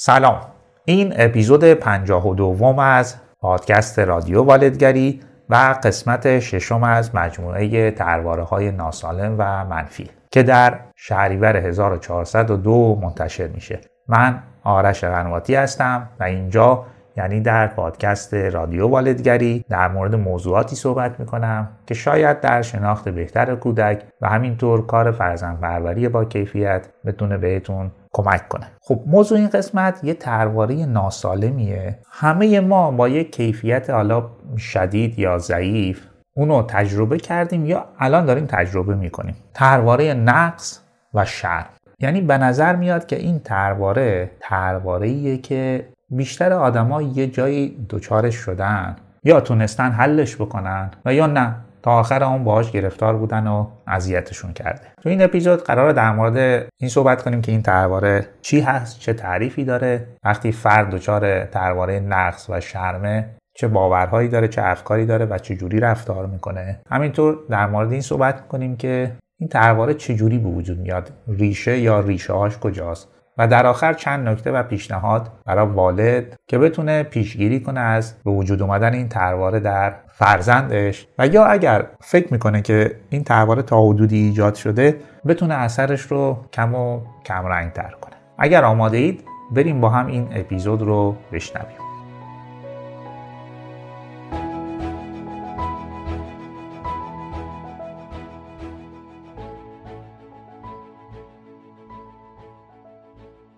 سلام. این اپیزود 52 از پادکست رادیو والدگری و قسمت ششم از مجموعه ترواره های ناسالم و منفی که در شهریور 1402 منتشر میشه. من آرش قنواتی هستم و اینجا یعنی در پادکست رادیو والدگری در مورد موضوعاتی صحبت می‌کنم که شاید در شناخت بهتر کودک و همینطور کار فرزند پروری با کیفیت بتونه بهتون کمک کنه. خب موضوع این قسمت یه ترواره ناسالمیه. همه ما با یه کیفیت حالا شدید یا ضعیف اونو تجربه کردیم یا الان داریم تجربه می‌کنیم. ترواره نقص و شرم. یعنی به نظر میاد که این ترواره ترواره که بیشتر آدما یه جایی دچارش شدن یا تونستن حلش بکنن و یا نه. آخر اون باهاش گرفتار بودن و اذیتشون کرده. تو این اپیزود قرار در مورد این صحبت کنیم که این ترواره چی هست چه تعریفی داره. وقتی فرد دچار ترواره نقص و شرمه چه باورهایی داره چه افکاری داره و چه جوری رفتار می‌کنه. همینطور در مورد این صحبت می‌کنیم که این ترواره چجوری به وجود میاد ریشه یا ریشه هاش کجاست. و در آخر چند نکته و پیشنهاد برای والد که بتونه پیشگیری کنه از به وجود اومدن این ترواره در فرزندش. و یا اگر فکر می‌کنه که این ترواره تا حدودی ایجاد شده بتونه اثرش رو کم و کم رنگ تر کنه. اگر آماده اید بریم با هم این اپیزود رو بشنویم.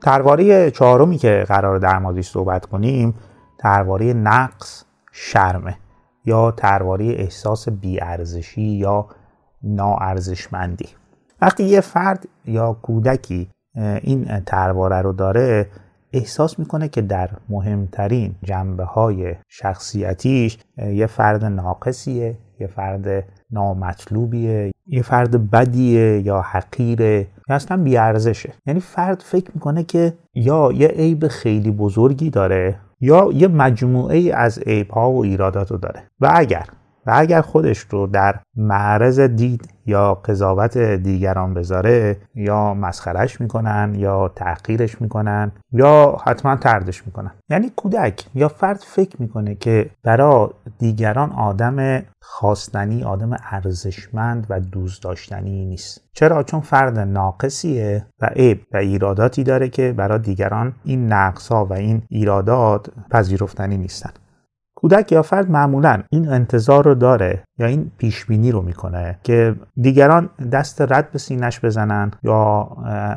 ترواره چهارمی که قرار در موردش صحبت کنیم ترواره نقص شرمه یا ترواره احساس بیارزشی یا ناارزشمندی. وقتی یه فرد یا کودکی این ترواره رو داره احساس می‌کنه که در مهمترین جنبه های شخصیتیش یه فرد ناقصیه یه فرد نامطلوبیه یه فرد بدیه یا حقیره یا اصلا بیارزشه. یعنی فرد فکر می‌کنه که یا یه عیب خیلی بزرگی داره یا یه مجموعه از عیب ها و ایرادات رو داره. و اگر اگر خودش رو در معرض دید یا قضاوت دیگران بذاره یا مسخرش می‌کنن یا تحقیرش می‌کنن یا حتما تردش می‌کنن. یعنی کودک یا فرد فکر می‌کنه که برای دیگران آدم خواستنی آدم ارزشمند و دوست داشتنی نیست. چرا؟ چون فرد ناقصیه و عیب و ایراداتی داره که برای دیگران این نقص ها و این ایرادات پذیرفتنی نیستن. کودک یا فرد معمولا این انتظار رو داره یا این پیش بینی رو می‌کنه که دیگران دست رد به سینش بزنن یا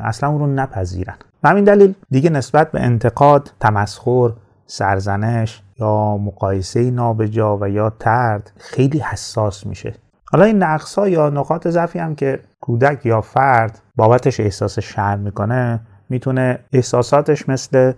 اصلا اون رو نپذیرن. و همین دلیل دیگه نسبت به انتقاد تمسخر سرزنش یا مقایسه نابجا و یا ترد خیلی حساس میشه. حالا این نقص ها یا نقاط ضعفی هم که کودک یا فرد بابتش احساس شرم می‌کنه می‌تونه احساساتش مثل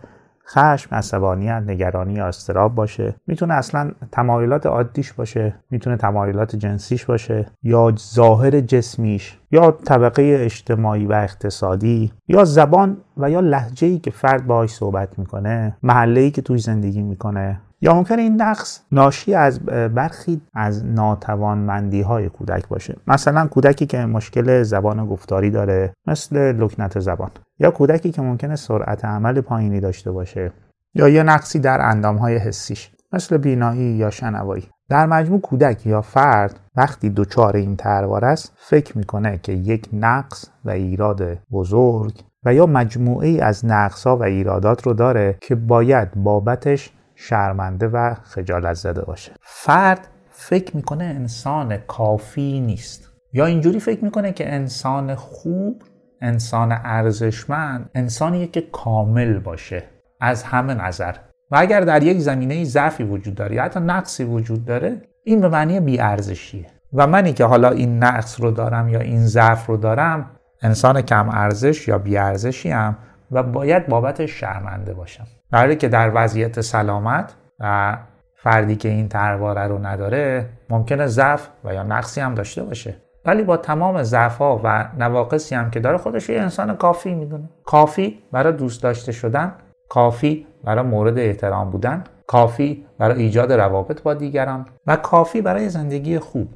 خشم عصبانیت نگرانی یا استراب باشه. می‌تونه اصلا تمایلات عادیش باشه می‌تونه تمایلات جنسیش باشه یا ظاهر جسمیش یا طبقه اجتماعی و اقتصادی یا زبان و یا لحجه ای که فرد باهاش صحبت می‌کنه محله ای که توی زندگی می‌کنه. یا ممکنه این نقص ناشی از برخی از ناتوانمندی های کودک باشه. مثلا کودکی که مشکل زبان گفتاری داره مثل لکنت زبان. یا کودکی که ممکنه سرعت عمل پایینی داشته باشه یا یه نقصی در اندام های حسیش مثل بینایی یا شنوایی. در مجموع کودک یا فرد وقتی دچار این تروار است فکر می‌کنه که یک نقص و ایراد بزرگ و یا مجموعه از نقص ها و ایرادات رو داره که باید بابتش شرمنده و خجالت زده باشه. فرد فکر می‌کنه انسان کافی نیست یا اینجوری فکر می‌کنه که انسان خوب انسان ارزشمند انسانیه که کامل باشه. از همه نظر. و اگر در یک زمینه ضعفی وجود داره یا حتی نقصی وجود داره این به معنی بیارزشیه. و منی که حالا این نقص رو دارم یا این ضعف رو دارم انسان کم ارزش یا بیارزشی هم و باید بابت شرمنده باشم. در که در وضعیت سلامت و فردی که این ترواره رو نداره ممکنه ضعف و یا نقصی هم داشته باشه. ولی با تمام ضعفها و نواقصی هم که داره خودش یه انسان کافی می‌دونه. کافی برای دوست داشته شدن کافی برای مورد احترام بودن کافی برای ایجاد روابط با دیگران و کافی برای زندگی خوب.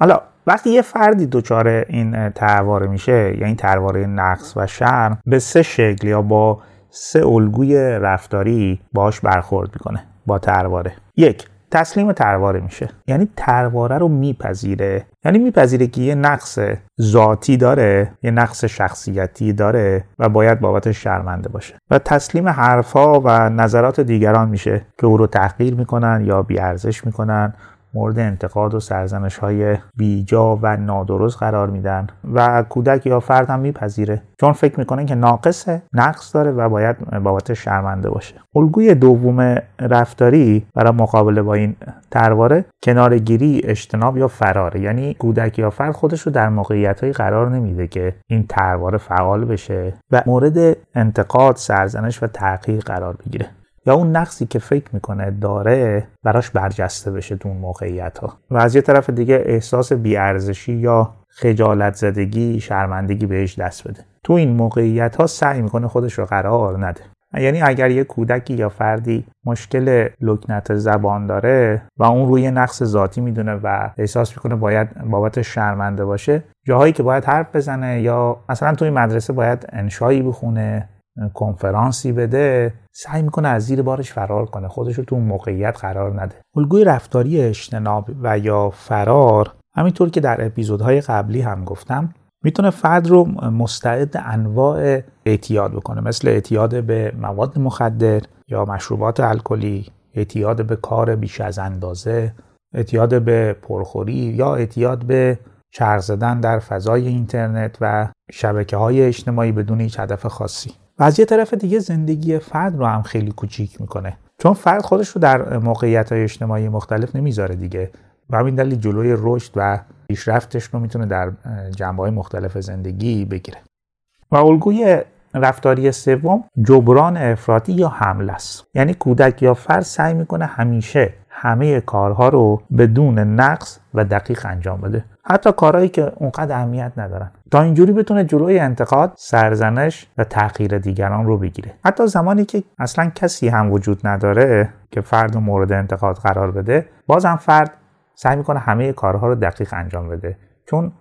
حالا وقتی یه فردی دچار این طرحواره میشه یا این طرحواره نقص و شرم به سه شکل یا با سه الگوی رفتاری باش برخورد می‌کنه با طرحواره یک تسلیم طرحواره میشه. یعنی طرحواره رو میپذیره. یعنی میپذیره که یه نقص ذاتی داره یه نقص شخصیتی داره و باید بابتش شرمنده باشه. و تسلیم حرفها و نظرات دیگران میشه که او رو تحقیر می‌کنن یا بیارزش می‌کنن مورد انتقاد و سرزنش های بیجا و نادرست قرار میدن و کودک یا فرد هم میپذیره. چون فکر می‌کنه که ناقصه نقص داره و باید بابت شرمنده باشه. الگوی دوم رفتاری برای مقابله با این ترواره کنارگیری اجتناب یا فراره. یعنی کودک یا فرد خودش رو در موقعیت قرار نمیده که این ترواره فعال بشه و مورد انتقاد سرزنش و تغییر قرار بگیره. یا اون نقصی که فکر می‌کنه داره براش برجسته بشه تو اون موقعیت ها و از یه طرف دیگه احساس بیارزشی یا خجالت زدگی شرمندگی بهش دست بده. تو این موقعیت ها سعی می‌کنه خودش رو قرار نده. یعنی اگر یه کودکی یا فردی مشکل لکنت زبان داره و اون روی نقص ذاتی می‌دونه و احساس می‌کنه باید بابت شرمنده باشه جاهایی که باید حرف بزنه یا مثلا توی مدرسه باید انشایی بخونه کنفرانسی بده سعی می‌کنه از زیر بارش فرار کنه خودش رو تو موقعیت قرار نده. الگوی رفتاری اجتناب و یا فرار همینطور که در اپیزودهای قبلی هم گفتم می‌تونه فرد رو مستعد انواع اعتیاد بکنه مثل اعتیاد به مواد مخدر یا مشروبات الکلی اعتیاد به کار بیش از اندازه اعتیاد به پرخوری یا اعتیاد به چرخ زدن در فضای اینترنت و شبکه های اجتماعی بدون هیچ هدف خاصی. و از یه طرف دیگه زندگی فرد رو هم خیلی کوچیک می‌کنه. چون فرد خودش رو در موقعیت های اجتماعی مختلف نمی‌ذاره دیگه. و همین دلیل جلوی رشد و پیشرفتش رو می‌تونه در جنبه های مختلف زندگی بگیره. و الگوی رفتاری سوم جبران افراطی یا حمله است. یعنی کودک یا فرد سعی می‌کنه همیشه همه کارها رو بدون نقص و دقیق انجام بده. حتی کارهایی که اونقدر اهمیت ندارن. تا اینجوری بتونه جلوی انتقاد سرزنش و تغییر دیگران رو بگیره. حتی زمانی که اصلا کسی هم وجود نداره که فرد مورد انتقاد قرار بده بازم فرد سعی می‌کنه همه کارها رو دقیق انجام بده. چون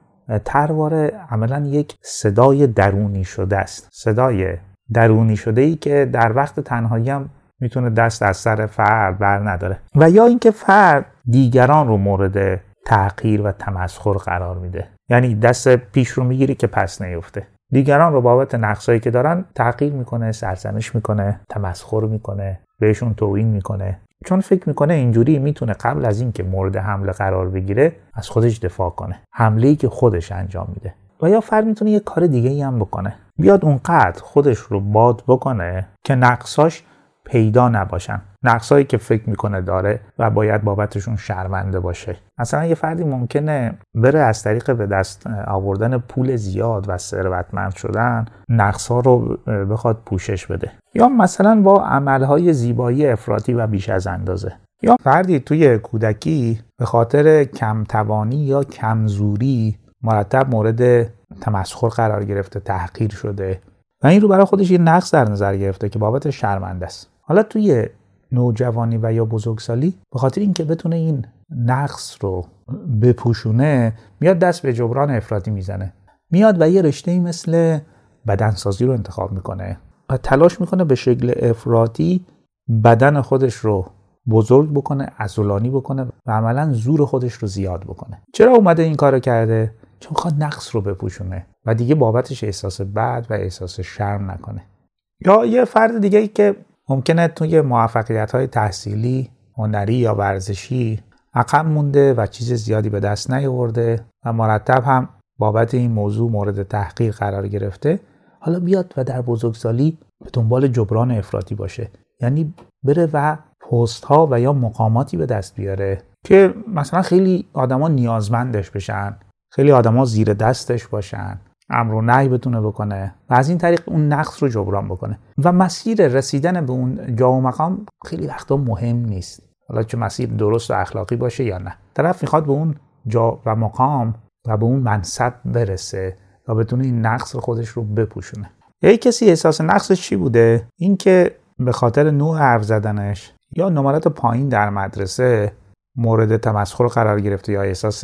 ترواره عملا یک صدای درونی شده است. صدای درونی شده ای که در وقت تنهایی هم می‌تونه دست از سر فرد بر نداره. و یا اینکه فرد دیگران رو مورد تغییر و تمسخر قرار میده. یعنی دست پیش رو می‌گیری که پس نیفته. دیگران رو بابت نقصایی که دارن تغییر می‌کنه سرزنش می‌کنه تمسخر می‌کنه بهشون توهین می‌کنه. چون فکر می‌کنه اینجوری می‌تونه قبل از اینکه مورد حمله قرار بگیره از خودش دفاع کنه. حمله ای که خودش انجام میده. و یا فرد می‌تونه یه کار دیگه ای هم بکنه. بیاد اونقدر خودش رو باد بکنه که نقصاش پیدا نباشن. نقصایی که فکر می‌کنه داره و باید بابتشون شرمنده باشه. مثلا یه فردی ممکنه بره از طریق به دست آوردن پول زیاد و ثروتمند شدن نقصها رو بخواد پوشش بده. یا مثلا با عملهای زیبایی افراطی و بیش از اندازه. یا فردی توی کودکی به خاطر کمتوانی یا کمزوری مرتب مورد تمسخر قرار گرفته تحقیر شده. و این رو برای خودش یه نقص در نظر گرفته که بابت شرمنده است. حالا توی نوجوانی و یا بزرگسالی به خاطر اینکه بتونه این نقص رو بپوشونه میاد دست به جبران افراطی می‌زنه. میاد و یه رشته مثل بدنسازی رو انتخاب می‌کنه و تلاش می‌کنه به شکل افراطی بدن خودش رو بزرگ بکنه ازولانی بکنه و عملا زور خودش رو زیاد بکنه. چرا اومده این کارو کرده؟ چون خواد نقص رو بپوشونه و دیگه بابتش احساس بد و احساس شرم نکنه. یا یه فرد دیگه ای که ممکنه توی موفقیت های تحصیلی هنری یا ورزشی عقب مونده و چیز زیادی به دست نیاورده و مرتب هم بابت این موضوع مورد تحقیر قرار گرفته حالا بیاد و در بزرگسالی به دنبال جبران افراطی باشه. یعنی بره و پست ها و یا مقاماتی به دست بیاره که مثلا خیلی آدما نیازمندش بشن خیلی آدما زیر دستش باشن. امر و نهی بتونه بکنه و از این طریق اون نقص رو جبران بکنه. و مسیر رسیدن به اون جا و مقام خیلی وقتا مهم نیست. حالا چه مسیر درست و اخلاقی باشه یا نه. طرف می‌خواد به اون جا و مقام و به اون منصب برسه و بتونه این نقص خودش رو بپوشونه. یا کسی احساس نقصش چی بوده؟ اینکه به خاطر نوع حرف زدنش یا نمرات پایین در مدرسه مورد تمسخر قرار گرفته یا احساس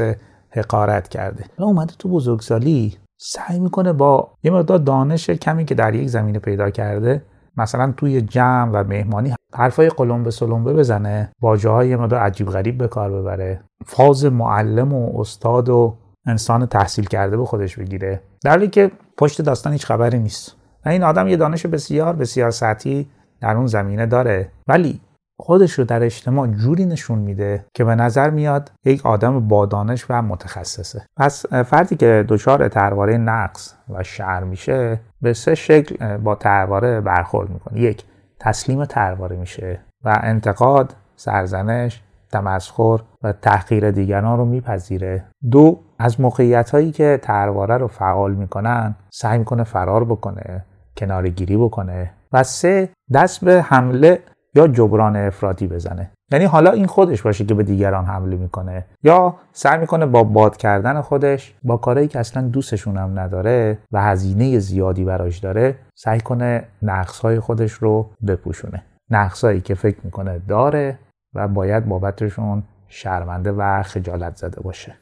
حقارت کرده. حالا اومده تو بزرگسالی سعی می‌کنه با یه مقدار دانش کمی که در یک زمینه پیدا کرده مثلا توی جمع و مهمانی حرفای قلمبه سلمبه بزنه واجه های مدار عجیب غریب به کار ببره فاز معلم و استاد و انسان تحصیل کرده به خودش بگیره. در حالی که پشت داستان هیچ خبری نیست. و این آدم یه دانش بسیار بسیار سطحی در اون زمینه داره. ولی خودش رو در اجتماع جوری نشون میده که به نظر میاد یک آدم با دانش و متخصصه. پس فردی که دچار ترواره نقص و شعر میشه به سه شکل با ترواره برخورد می‌کنه. یک تسلیم ترواره میشه و انتقاد سرزنش تمسخر و تحقیر دیگران رو میپذیره. دو از موقعیت هایی که ترواره رو فعال می‌کنن سعی می‌کنه فرار بکنه کنارگیری بکنه. و سه دست به حمله یا جبران افراطی بزنه. یعنی حالا این خودش باشه که به دیگران حمله می‌کنه. یا سعی می‌کنه با باد کردن خودش با کارهایی که اصلا دوستشون هم نداره و هزینه زیادی براش داره سعی کنه نقصهای خودش رو بپوشونه. نقصهایی که فکر می‌کنه داره و باید بابتشون شرمنده و خجالت زده باشه.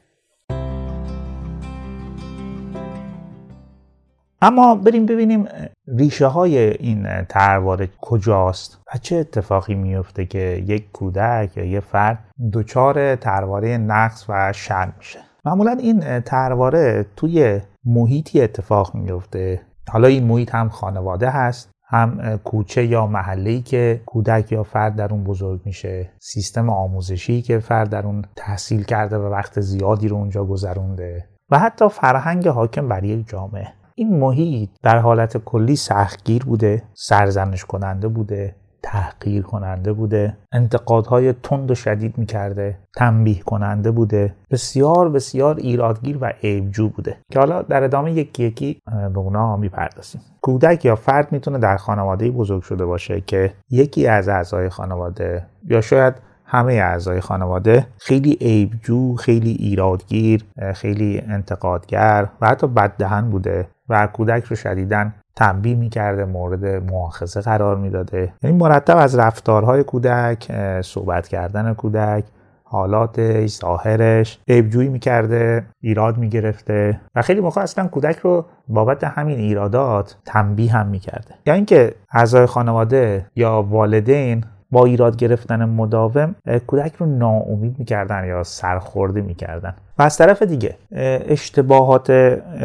اما بریم ببینیم ریشه های این ترواره کجاست و چه اتفاقی میفته که یک کودک یا یه فرد دچار ترواره نقص و شر میشه. معمولا این ترواره توی محیطی اتفاق میفته حالا این محیط هم خانواده هست هم کوچه یا محله‌ای که کودک یا فرد در اون بزرگ میشه سیستم آموزشی که فرد در اون تحصیل کرده و وقت زیادی رو اونجا گذرونده و حتی فرهنگ حاکم بر یک جامعه. این محیط در حالت کلی سختگیر بوده سرزنش کننده بوده تحقیر کننده بوده انتقادهای تند و شدید می‌کرده تنبیه کننده بوده بسیار بسیار ایرادگیر و عیبجو بوده. که حالا در ادامه یکی یکی به اونا می‌پردازیم. کودک یا فرد می‌تونه در خانواده بزرگ شده باشه که یکی از اعضای خانواده یا شاید همه اعضای خانواده خیلی عیبجو خیلی ایرادگیر خیلی انتقادگر و حتی بددهن بوده و کودک رو شدیدن تنبیه می‌کرده مورد مؤاخذه قرار می‌داده. یعنی مرتب از رفتارهای کودک صحبت کردن کودک حالاتش ظاهرش عیبجویی می‌کرده ایراد می‌گرفته و خیلی موقع اصلا کودک رو بابت همین ایرادات تنبیه هم می‌کرده. یا اینکه اعضای خانواده یا والدین با ایراد گرفتن مداوم کودک رو ناامید می‌کردن یا سرخورده می‌کردن. و از طرف دیگه اشتباهات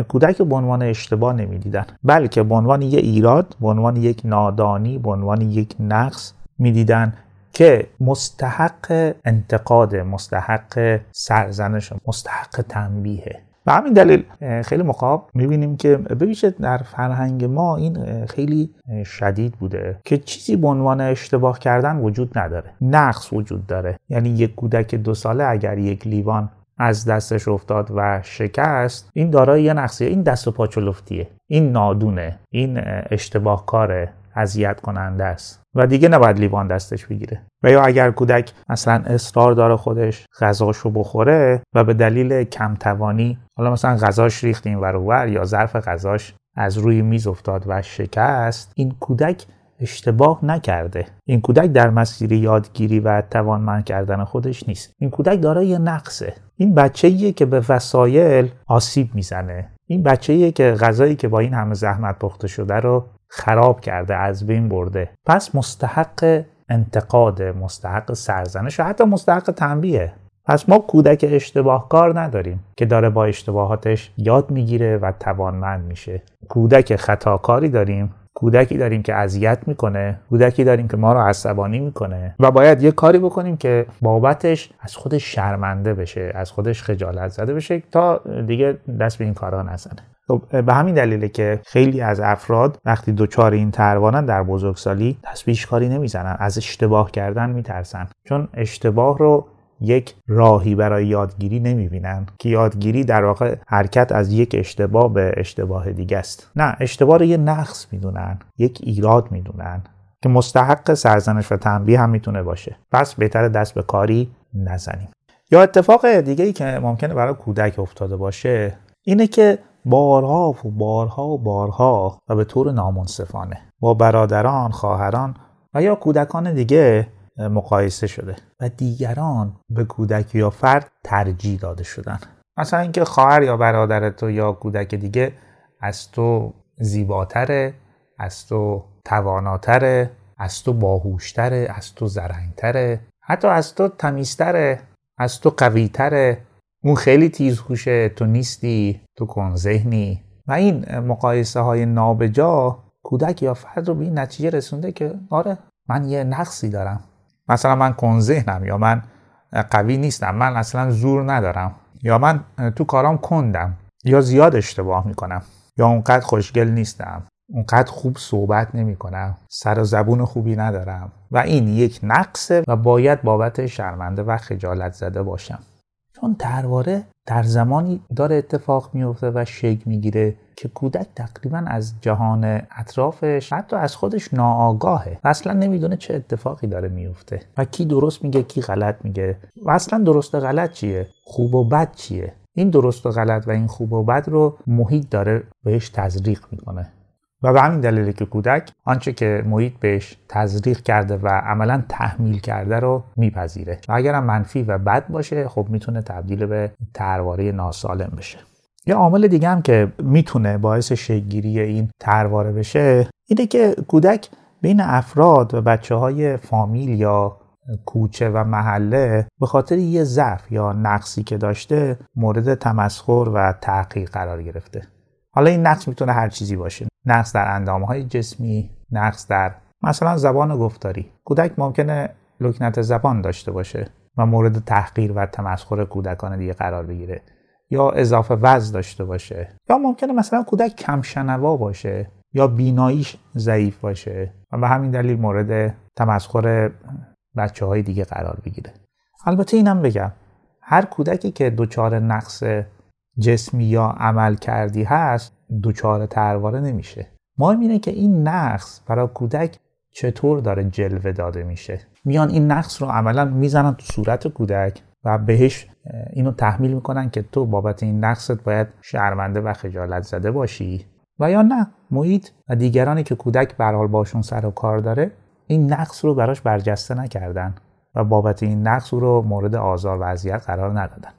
کودک به عنوان اشتباه نمی‌دیدن. بلکه به عنوان یک ایراد به عنوان یک نادانی به عنوان یک نقص می‌دیدن که مستحق انتقاد مستحق سرزنش مستحق تنبیه. و همین دلیل خیلی مقاب می‌بینیم که ببیشه در فرهنگ ما این خیلی شدید بوده که چیزی به عنوان اشتباه کردن وجود نداره نقص وجود داره. یعنی یک کودک دو ساله اگر یک لیوان از دستش افتاد و شکست این دارای یه نقصیه. این دست و پاچلفتیه این نادونه. این اشتباه کاره اذیت کننده است. و دیگه نباید لیوان دستش بگیره. و یا اگر کودک مثلا اصرار داره خودش غذاشو بخوره و به دلیل کمتوانی حالا مثلا غذاش ریخت این ور یا ظرف غذاش از روی میز افتاد و شکست این کودک اشتباه نکرده. این کودک در مسیر یادگیری و توانمند کردن خودش نیست. این کودک دارای نقصه. این بچه‌ایه که به وسایل آسیب می‌زنه. این بچه‌ایه که غذایی که با این همه زحمت پخته شده رو خراب کرده از بین برده. پس مستحق انتقاد مستحق سرزنش و حتی مستحق تنبیه. پس ما کودک اشتباه کار نداریم که داره با اشتباهاتش یاد می‌گیره و توانمند میشه. کودک خطاکاری داریم کودکی داریم که اذیت می‌کنه کودکی داریم که ما رو عصبانی می‌کنه و باید یه کاری بکنیم که بابتش از خودش شرمنده بشه از خودش خجالت زده بشه تا دیگه دست به این کارا نزنه. به همین دلیله که خیلی از افراد وقتی دچار این تروانن در بزرگسالی دست کاری نمی‌زنن از اشتباه کردن میترسن. چون اشتباه رو یک راهی برای یادگیری نمی‌بینن که یادگیری در واقع حرکت از یک اشتباه به اشتباه دیگه است. نه اشتباه رو یه نقص می‌دونن یک ایراد می‌دونن که مستحق سرزنش و تنبیه هم می‌تونه باشه. پس بهتر دست به کاری نزنیم. یا اتفاق دیگه ای که ممکنه برای کودک افتاده باشه اینه که بارها و بارها و بارها و به طور نامنصفانه با برادران، خواهران و یا کودکان دیگه مقایسه شده و دیگران به کودک یا فرد ترجیح داده شدن. مثلا اینکه خواهر یا برادر تو یا کودک دیگه از تو زیباتره از تو تواناتره از تو باهوشتره از تو زرنگتره حتی از تو تمیزتره از تو قویتره. اون خیلی تیزهوشه تو نیستی تو کن ذهنی. و این مقایسه های نابجا کودک یا فرد رو به این نتیجه رسونده که آره من یه نقصی دارم. مثلا من کن ذهنم یا من قوی نیستم من اصلا زور ندارم. یا من تو کارام کندم یا زیاد اشتباه می‌کنم. یا اونقدر خوشگل نیستم اونقدر خوب صحبت نمی کنم سر و زبون خوبی ندارم. و این یک نقصه و باید بابت شرمنده و خجالت زده باشم. چون ترواره در زمانی داره اتفاق میفته و شکل می‌گیره که کودک تقریبا از جهان اطرافش حتی از خودش ناآگاهه. و اصلا نمی‌دونه چه اتفاقی داره میفته و کی درست میگه کی غلط میگه. و اصلا درست و غلط چیه؟ خوب و بد چیه؟ این درست و غلط و این خوب و بد رو محیط داره بهش تزریق می‌کنه. و به همین دلیله که کودک آنچه که محیط بهش تزریق کرده و عملا تحمیل کرده رو میپذیره. و اگرم منفی و بد باشه خب می‌تونه تبدیل به ترواره ناسالم بشه. یه عامل دیگه هم که می‌تونه باعث شگیری این ترواره بشه اینه که کودک بین افراد و بچه های فامیل یا کوچه و محله به خاطر یه ضعف یا نقصی که داشته مورد تمسخر و تحقیر قرار گرفته. حالا این نقص می‌تونه هر چیزی باشه. نقص در اندامهای جسمی نقص در مثلا زبان گفتاری. کودک ممکنه لکنت زبان داشته باشه و مورد تحقیر و تمسخر کودکان دیگه قرار بگیره. یا اضافه وزن داشته باشه. یا ممکنه مثلا کودک کم شنوا باشه یا بیناییش ضعیف باشه و به همین دلیل مورد تمسخر بچه های دیگه قرار بگیره. البته اینم بگم هر کودکی که دچار نقص جسمی یا عمل کردی هست دچار ترواره نمیشه. مهم اینه که این نقص برای کودک چطور داره جلوه داده میشه. میان این نقص رو عملا می‌زنن تو صورت کودک و بهش اینو تحمیل می‌کنن که تو بابت این نقصت باید شرمنده و خجالت زده باشی. و یا نه محیط و دیگرانی که کودک برحال باشون سر و کار داره این نقص رو براش برجسته نکردن و بابت این نقص رو مورد آزار و اذیت قرار ندادن.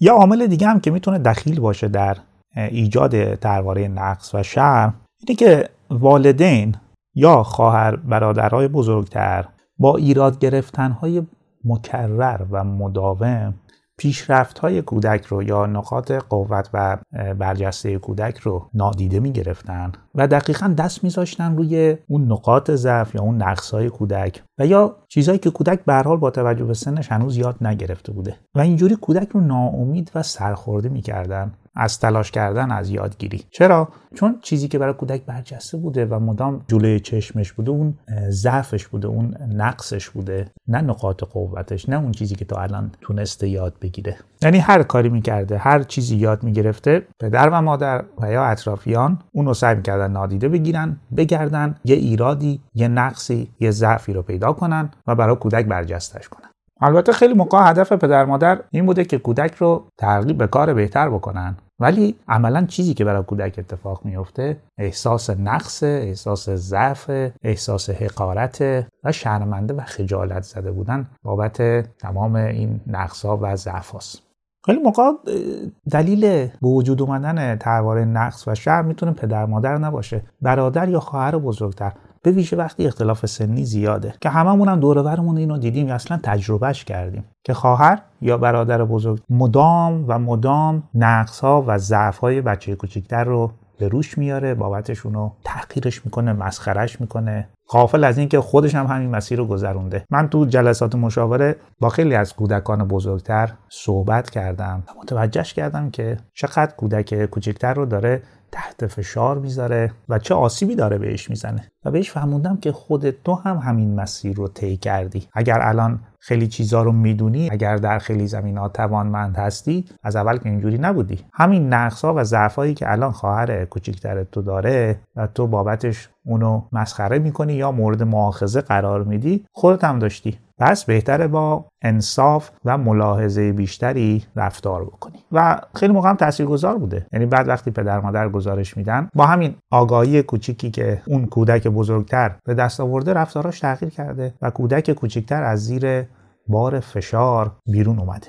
یا عامل دیگه هم که می‌تونه دخیل باشه در ایجاد درباره نقص و شرم اینه که والدین یا خواهر برادرهای بزرگتر با ایراد گرفتنهای مکرر و مداوم پیشرفت های کودک رو یا نقاط قوت و برجسته کودک رو نادیده می گرفتن و دقیقا دست میذاشتن روی اون نقاط ضعف یا اون نقص های کودک و یا چیزهایی که کودک به حال با توجه به سنش هنوز یاد نگرفته بوده. و اینجوری کودک رو ناامید و سرخورده می‌کردن. از تلاش کردن از یادگیری. چرا؟ چون چیزی که برای کودک برجسته بوده و مدام جلوی چشمش بوده اون ضعفش بوده اون نقصش بوده. نه نقاط قوتش نه اون چیزی که تا الان تونسته یاد بگیره. یعنی هر کاری می‌کرده هر چیزی یاد می‌گرفته پدر و مادر و یا اطرافیان اون رو سعی می‌کردن نادیده بگیرن بگردن یه ایرادی یه نقصی یه ضعفی رو پیدا کنن و برای کودک برجستش کنن. البته خیلی موقع هدف پدر مادر این بوده که کودک رو ترغیب به کار بهتر بکنن. ولی عملا چیزی که برای کودک اتفاق میفته احساس نقص احساس ضعف احساس حقارت و شرمنده و خجالت زده بودن بابت تمام این نقصها و ضعف خیلی موقع دلیل به وجود اومدن ترواره نقص و شر می‌تونه پدر مادر نباشه برادر یا خواهر بزرگتر. به ویژه وقتی اختلاف سنی زیاده که هممون هم دور اینو دیدیم اصلا تجربهش کردیم که خواهر یا برادر بزرگ مدام و مدام نقص ها و ضعف های بچه کوچکتر رو به روش میاره بابتش اونو تحقیرش می‌کنه مسخرش می‌کنه. غافل از اینکه خودش هم همین مسیر رو گذرونده. من تو جلسات مشاوره با خیلی از کودکان بزرگتر صحبت کردم متوجهش کردم که چقدر کودک کوچکتر رو داره تحت فشار می‌ذاره و چه آسیبی داره بهش می‌زنه. و بهش فهموندم که خود تو هم همین مسیر رو طی کردی. اگر الان خیلی چیزا رو می‌دونی اگر در خیلی زمینات توانمند هستی از اول که اینجوری نبودی. همین نقصا و ضعفایی که الان خواهر کوچکتر تو داره و تو بابتش اونو مسخره می‌کنی یا مورد مؤاخذه قرار میدی خودت هم داشتی. پس بهتره با انصاف و ملاحظه بیشتری رفتار بکنی و خیلی موقع هم تاثیرگذار بوده. یعنی بعد وقتی پدر مادر گزارش میدن با همین آگاهی کوچیکی که اون کودک بزرگتر به دست آورده رفتاراش تغییر کرده و کودک کوچکتر از زیر بار فشار بیرون اومده.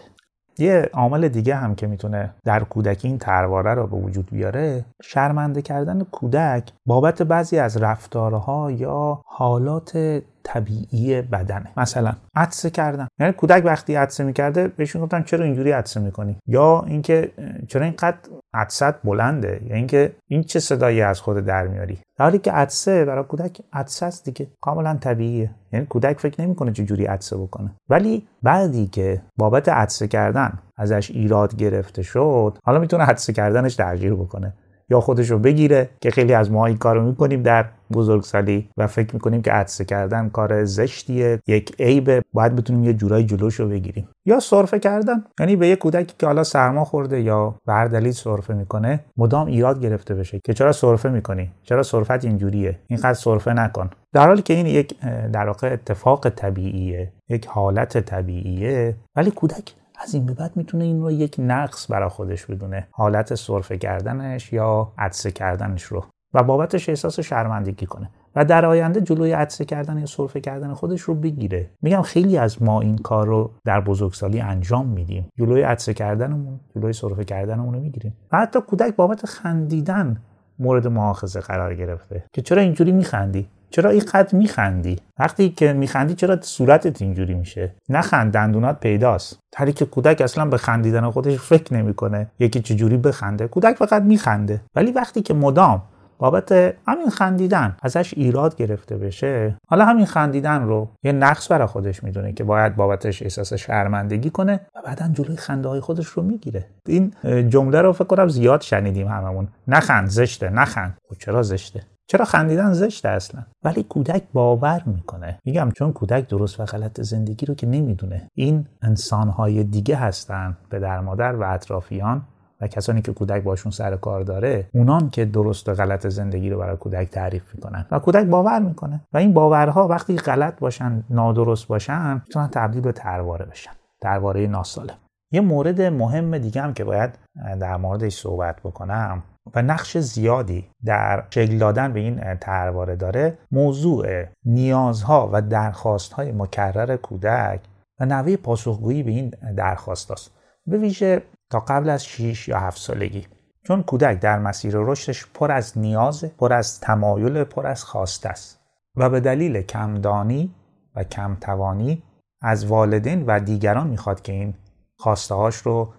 یه عامل دیگه هم که می‌تونه در کودکی این ترواره رو به وجود بیاره شرمنده کردن کودک بابت بعضی از رفتارها یا حالات طبیعی بدنه. مثلا عطسه کردن. یعنی کودک وقتی عطسه می‌کرده بهشون گفتن چرا اینجوری عطسه می‌کنی؟ یا اینکه چرا اینقدر عطست بلنده؟ یا اینکه این چه صدایی از خود در میاری؟ در حالی که عطسه برای کودک عطسه است دیگه. کاملا طبیعیه. یعنی کودک فکر نمی‌کنه چه جوری عطسه بکنه. ولی بعدی که بابت عطسه کردن ازش ایراد گرفته شد حالا می‌تونه عطسه کردنش تغییر بکنه. یا خودش رو بگیره که خیلی از ما این کارو می‌کنیم در بزرگسالی و فکر می‌کنیم که عدسه کردن کار زشتیه. یک عیبه باید بتونیم یه جورایی جلوش رو بگیریم. یا سرفه کردن. یعنی به یه کودکی که حالا سرما خورده یا به هر دلیل سرفه می‌کنه مدام ایراد گرفته بشه که چرا سرفه می‌کنی؟ چرا سرفت اینجوریه؟ اینقدر سرفه نکن. در حالی که این یک در واقع اتفاق طبیعیه یک حالت طبیعیه ولی کودک از این به بعد می‌تونه این رو یک نقص برای خودش بدونه. حالت سرفه کردنش یا عدسه کردنش رو. و بابتش احساس شرمندگی کنه. و در آینده جلوی عدسه کردن یا سرفه کردن خودش رو بگیره. میگم خیلی از ما این کار رو در بزرگسالی انجام میدیم. جلوی عدسه کردنمون جلوی سرفه کردنمون رو می‌گیریم. و حتی کودک بابت خندیدن مورد مؤاخذه قرار گرفته. که چرا اینجوری میخندی؟ چرا این قد میخندی؟ وقتی که میخندی چرا صورتت اینجوری میشه؟ نخند دندونات پیداست. تری که کودک اصلا به خندیدن خودش فکر نمی‌کنه. یکی چجوری بخنده؟ کودک فقط میخنده. ولی وقتی که مدام بابت همین خندیدن ازش ایراد گرفته بشه حالا همین خندیدن رو یه نقص برای خودش می‌دونه که باید بابتش احساس شرمندگی کنه و بعدا جلوی خنده های خودش رو می‌گیره. این جمله رو فکر کنم زیاد شنیدیم هممون. نخند زشته نخند. خب چرا زشته؟ چرا خندیدن زشته اصلا؟ ولی کودک باور می‌کنه. میگم چون کودک درست و غلط زندگی رو که نمی‌دونه. این انسانهای دیگه هستن به در مادر و اطرافیان و کسانی که کودک باشون سر کار داره اونان که درست و غلط زندگی رو برای کودک تعریف می‌کنن. و کودک باور می‌کنه. و این باورها وقتی غلط باشن نادرست باشن می‌تونن تبدیل به ترواره بشن. ترواره ناسالم. یه مورد مهم دیگه هم که باید در موردش صحبت بکنم و نقش زیادی در شکل دادن به این ترواره داره موضوع نیازها و درخواستهای مکرر کودک و نوه پاسخگویی به این درخواست است. به ویژه تا قبل از 6 یا 7 سالگی چون کودک در مسیر رشدش پر از نیاز پر از تمایل پر از خواسته است و به دلیل کمدانی و کمتوانی از والدین و دیگران می‌خواد که این خواسته هاش رو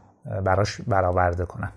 براش برآورده کنن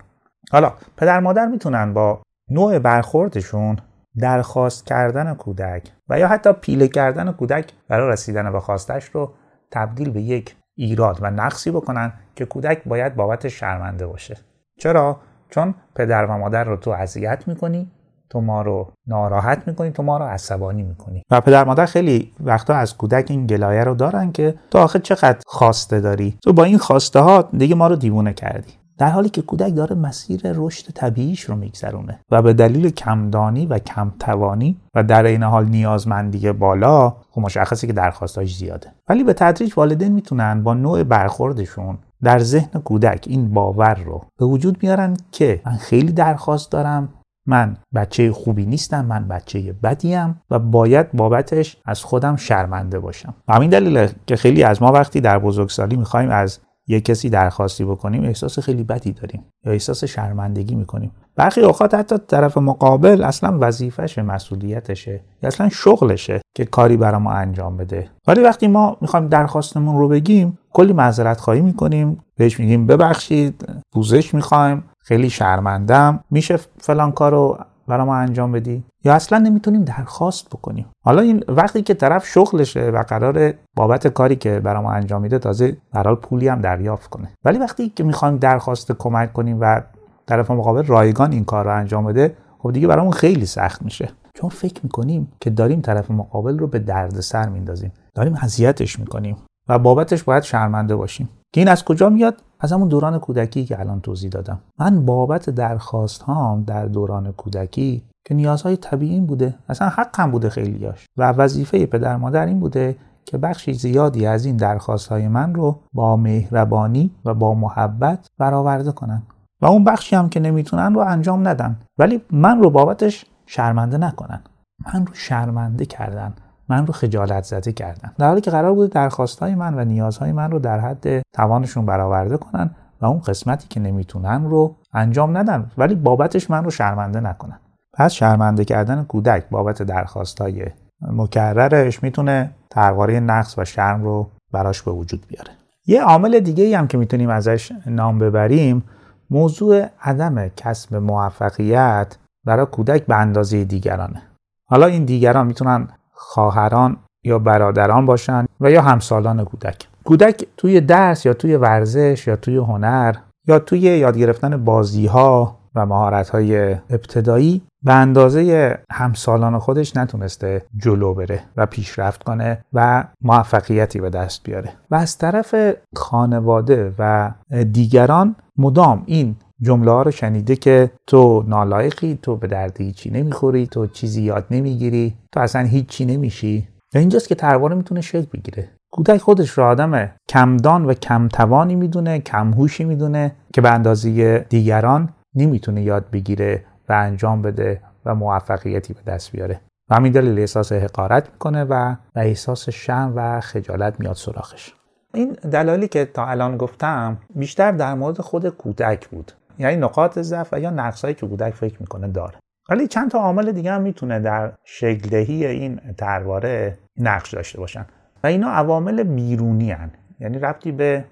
حالا پدر مادر می‌تونن با نوع برخوردشون درخواست کردن کودک و یا حتی پیله کردن کودک برای رسیدن به خواستش رو تبدیل به یک ایراد و نقصی بکنن که کودک باید بابت شرمنده باشه. چرا؟ چون پدر و مادر رو تو اذیت می‌کنی تو ما رو ناراحت می‌کنی تو ما رو عصبانی می‌کنی. و پدر مادر خیلی وقتا از کودک این گلایه رو دارن که تو آخه چقدر خواسته داری؟ تو با این خواسته ها دیگه ما رو دیوونه کردی. در حالی که کودک داره مسیر رشد طبیعیش رو میگذرونه و به دلیل کمدانی و کمتوانی و در این حال نیازمندی بالا خب مشخصه که درخواستاش زیاده. ولی به تدریج والدین می‌تونن با نوع برخوردشون در ذهن کودک این باور رو به وجود میارن که من خیلی درخواست دارم من بچه خوبی نیستم من بچه بدیم و باید بابتش از خودم شرمنده باشم. و همین دلیل که خیلی از ما وقتی در بزرگسالی می‌خوایم از یه کسی درخواستی بکنیم احساس خیلی بدی داریم یا احساس شرمندگی می‌کنیم. برخی اوقات حتی طرف مقابل اصلا وظیفشه مسئولیتشه یا اصلا شغلشه که کاری برای ما انجام بده. ولی وقتی ما می‌خوایم درخواستمون رو بگیم کلی معذرت خواهی می‌کنیم. بهش میگیم ببخشید پوزش می‌خوایم خیلی شرمندم میشه فلان کارو برای ما انجام بدی؟ یا اصلا نمی‌تونیم درخواست بکنیم؟ حالا این وقتی که طرف شغلشه و قرار بابت کاری که برای ما انجام میده تازه برای پولی هم دریافت کنه. ولی وقتی که می‌خوایم درخواست کمک کنیم و طرف مقابل رایگان این کار رو انجام بده خب دیگه برامون خیلی سخت میشه. چون فکر می‌کنیم که داریم طرف مقابل رو به دردسر میندازیم. داریم اذیتش می‌کنیم. و بابتش باید شرمنده باشیم. که این از کجا میاد؟ از همون دوران کودکی که الان توضیح دادم. من بابت درخواست هام در دوران کودکی که نیازهای طبیعی بوده اصلا حقم بوده خیلیاش. و وظیفه پدر مادر این بوده که بخشی زیادی از این درخواست های من رو با مهربانی و با محبت برآورده کنن. و اون بخشی هم که نمی‌تونن رو انجام ندن. ولی من رو بابتش شرمنده نکنن. من رو شرمنده کردن. من رو خجالت زده کردن. در حالی که قرار بود درخواستهای من و نیازهای من رو در حد توانشون برآورده کنن و اون قسمتی که نمی‌تونن رو انجام ندن. ولی بابتش من رو شرمنده نکنن. پس شرمنده کردن کودک بابت درخواستهای مکررش می‌تونه ترواره نقص و شرم رو براش به وجود بیاره. یه عامل دیگه هم که می‌تونیم ازش نام ببریم موضوع عدم کسب موفقیت برای کودک به اندازه دیگرانه. حالا این دیگران می‌تونن خواهران یا برادران باشن و یا همسالان کودک. کودک توی درس یا توی ورزش یا توی هنر یا توی یاد گرفتن بازی ها و مهارت های ابتدایی به اندازه همسالان خودش نتونسته جلو بره و پیشرفت کنه و موفقیتی به دست بیاره. و از طرف خانواده و دیگران مدام این جمله ها رو شنیده که تو نالایقی تو به درد هیچی نمی‌خوری تو چیزی یاد نمی‌گیری تو اصلا هیچی نمیشی. و اینجاست که ترواره می‌تونه شکل بگیره. کودک خودش رو آدم کمدان و کمتوانی می‌دونه کمهوشی می‌دونه که به اندازه دیگران نمی‌تونه یاد بگیره و انجام بده و موفقیتی به دست بیاره. و همین دلیل احساس حقارت می‌کنه و به احساس شم و خجالت میاد سراغش. این دلالی که تا الان گفتم بیشتر در مورد خود کودک بود. یعنی نقاط ضعف و یا نقصهایی که کودک فکر می‌کنه داره. ولی چند تا عامل دیگه هم می‌تونه در شکلدهی این ترواره نقش داشته باشن. و اینا عوامل بیرونی هن. یعنی ربطی به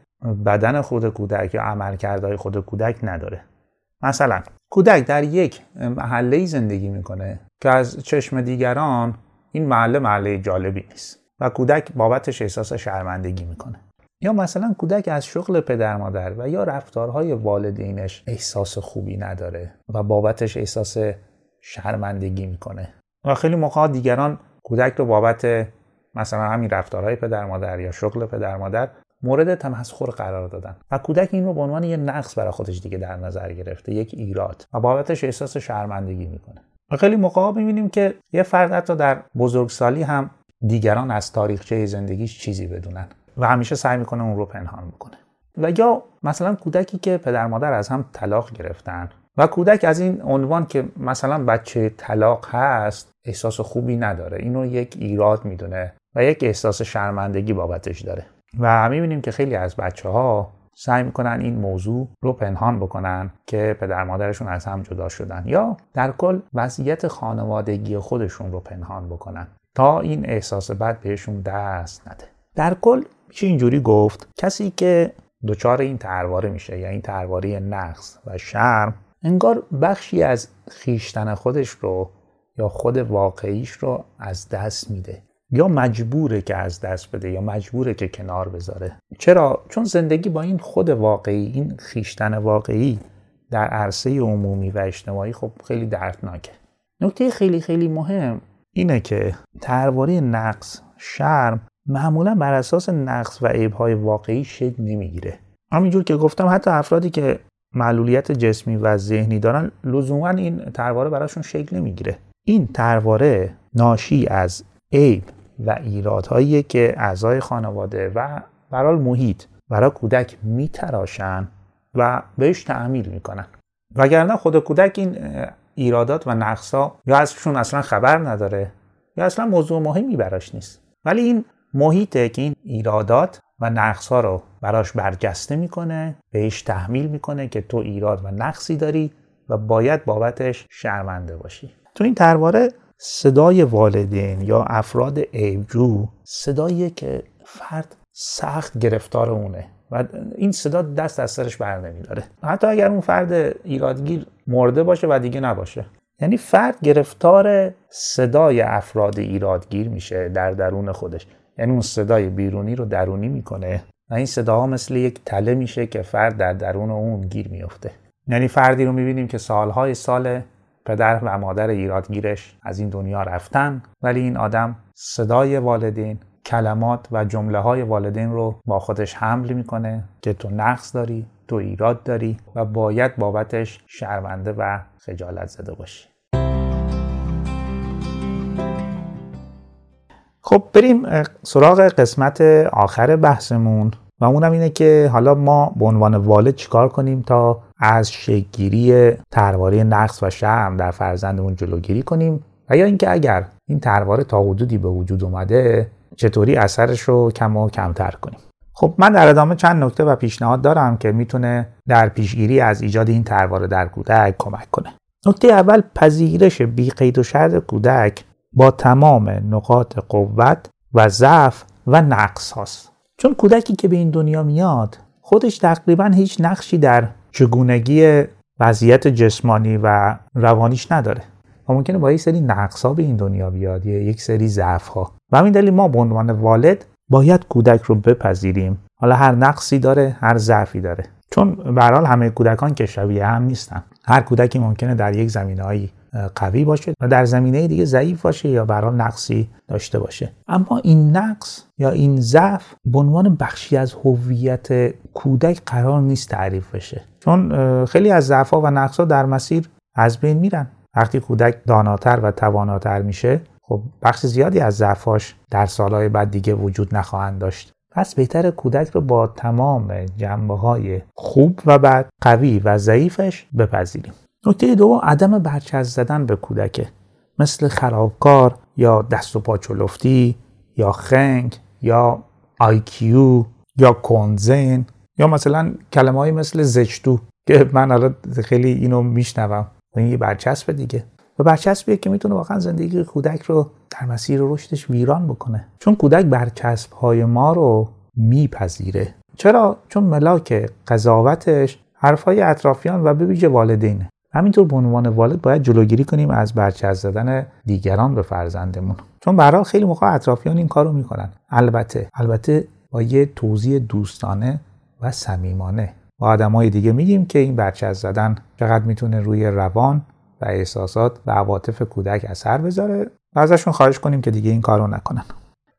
بدن خود کودک یا عملکردهای خود کودک نداره. مثلا کودک در یک محله زندگی می‌کنه که از چشم دیگران این محله محله جالبی نیست و کودک بابتش احساس شرمندگی می‌کنه. یا مثلا کودک از شغل پدر مادر و یا رفتارهای والدینش احساس خوبی نداره و بابتش احساس شرمندگی می‌کنه. و خیلی موقع دیگران کودک رو بابت مثلا همین رفتارهای پدر مادر یا شغل پدر مادر مورد تمسخر قرار دادن. و کودک این رو به عنوان یه نقص برای خودش دیگه در نظر گرفته یک ایراد و بابتش احساس شرمندگی می‌کنه. و خیلی موقع می‌بینیم که یه فرد حتی در بزرگسالی هم دیگران از تاریخچه زندگیش چیزی بدونن. و همیشه سعی می‌کنه اون رو پنهان می‌کنه و یا مثلا کودکی که پدر مادر از هم طلاق گرفتن و کودک از این عنوان که مثلا بچه طلاق هست احساس خوبی نداره. اینو یک ایراد می‌دونه و یک احساس شرمندگی بابتش داره. و می‌بینیم که خیلی از بچه ها سعی می‌کنن این موضوع رو پنهان بکنن که پدر مادرشون از هم جدا شدن یا در کل وضعیت خانوادگی خودشون رو پنهان بکنن تا این احساس بد بهشون دست نده. در کل میشه اینجوری گفت؟ کسی که دچار این ترواره میشه یا این ترواره نقص و شرم انگار بخشی از خیشتن خودش رو یا خود واقعیش رو از دست میده. یا مجبوره که از دست بده یا مجبوره که کنار بذاره. چرا؟ چون زندگی با این خود واقعی این خیشتن واقعی در عرصه عمومی و اجتماعی خب خیلی دردناکه. نکته خیلی خیلی مهم اینه که ترواره نقص شرم معمولا بر اساس نقص و عیبهای واقعی شکل نمی‌گیره. همینجور که گفتم حتی افرادی که معلولیت جسمی و ذهنی دارن لزوما این ترواره براشون شکل نمی‌گیره. این ترواره ناشی از عیب و ایرادهایی که اعضای خانواده و برای محیط برای کودک میتراشن و بهش تعمیل می‌کنن. وگرنه خود کودک این ایرادات و نقصا یا ازشون اصلا خبر نداره یا اصلا موضوع مهمی براش نیست. ولی این محیطه که این ایرادات و نقص ها رو براش برجسته می‌کنه بهش تحمیل می‌کنه که تو ایراد و نقصی داری و باید بابتش شرمنده باشی. تو این ترواره صدای والدین یا افراد عیبجو صدایی که فرد سخت گرفتار اونه و این صدا دست از سرش بر نمیداره. حتی اگر اون فرد ایرادگیر مرده باشه و دیگه نباشه. یعنی فرد گرفتار صدای افراد ایرادگیر میشه در درون خودش. یعنی اون صدای بیرونی رو درونی می‌کنه. و این صداها مثل یک تله میشه که فرد در درون اون گیر میفته یعنی فردی رو می‌بینیم که سالهای سال پدر و مادر ایرادگیرش از این دنیا رفتن ولی این آدم صدای والدین کلمات و جمله های والدین رو با خودش حمل می‌کنه که تو نقص داری تو ایراد داری و باید بابتش شرمنده و خجالت زده باشی. خب بریم سراغ قسمت آخر بحثمون و اونم اینه که حالا ما به عنوان والد چیکار کنیم تا از شگیری ترواره نقص و شرم در فرزندمون جلوگیری کنیم و یا اینکه اگر این ترواره تا حدودی به وجود اومده چطوری اثرش رو کم و کمتر کنیم؟ خب من در ادامه چند نکته و پیشنهاد دارم که می‌تونه در پیشگیری از ایجاد این ترواره در کودک کمک کنه. نکته اول پذیرش بی قید و شرط کودک با تمام نقاط قوت و ضعف و نقص هاست. چون کودکی که به این دنیا میاد خودش تقریبا هیچ نقشی در چگونگی وضعیت جسمانی و روانیش نداره. و ممکنه با یک سری نقص ها به این دنیا بیاد یا یک سری ضعف ها و همین دلیل ما به عنوان والد باید کودک رو بپذیریم. حالا هر نقصی داره هر ضعفی داره. چون به همه کودکان که شبیه هم نیستن. هر کودکی ممکنه در یک زمینه‌ای قوی باشه و در زمینه دیگه ضعیف باشه یا برای نقصی داشته باشه. اما این نقص یا این ضعف به عنوان بخشی از هویت کودک قرار نیست تعریف بشه. چون خیلی از ضعف‌ها و نقصها در مسیر از بین میرن. وقتی کودک داناتر و تواناتر میشه خب بخش زیادی از ضعفاش در سالهای بعد دیگه وجود نخواهند داشت. پس بهتر کودک رو با تمام جنبه های خوب و بد قوی و ضعیفش بپذیریم. نکته دوم عدم برچز زدن به کودکه. مثل خرابکار یا دست و پا چلفتی یا خنگ یا آیکیو یا کنزین یا مثلا کلمه مثل زشتو که من حالا خیلی اینو میشنوم. این یه برچسب دیگه. و برچسبیه که می‌تونه واقعا زندگی کودک رو در مسیر رشدش ویران بکنه. چون کودک برچسب های ما رو میپذیره. چرا؟ چون ملاک قضاوتش حرفهای اطرافیان و به والدینه. همینطور به عنوان والد باید جلوگیری کنیم از برچسب زدن دیگران به فرزندمون. چون برای خیلی موقع اطرافیان این کارو می‌کنن. البته البته با یه توضیح دوستانه و صمیمانه. با آدمای دیگه میگیم که این برچسب زدن چقدر می‌تونه روی روان و احساسات و عواطف کودک اثر بذاره و ازشون خواهش کنیم که دیگه این کارو نکنن.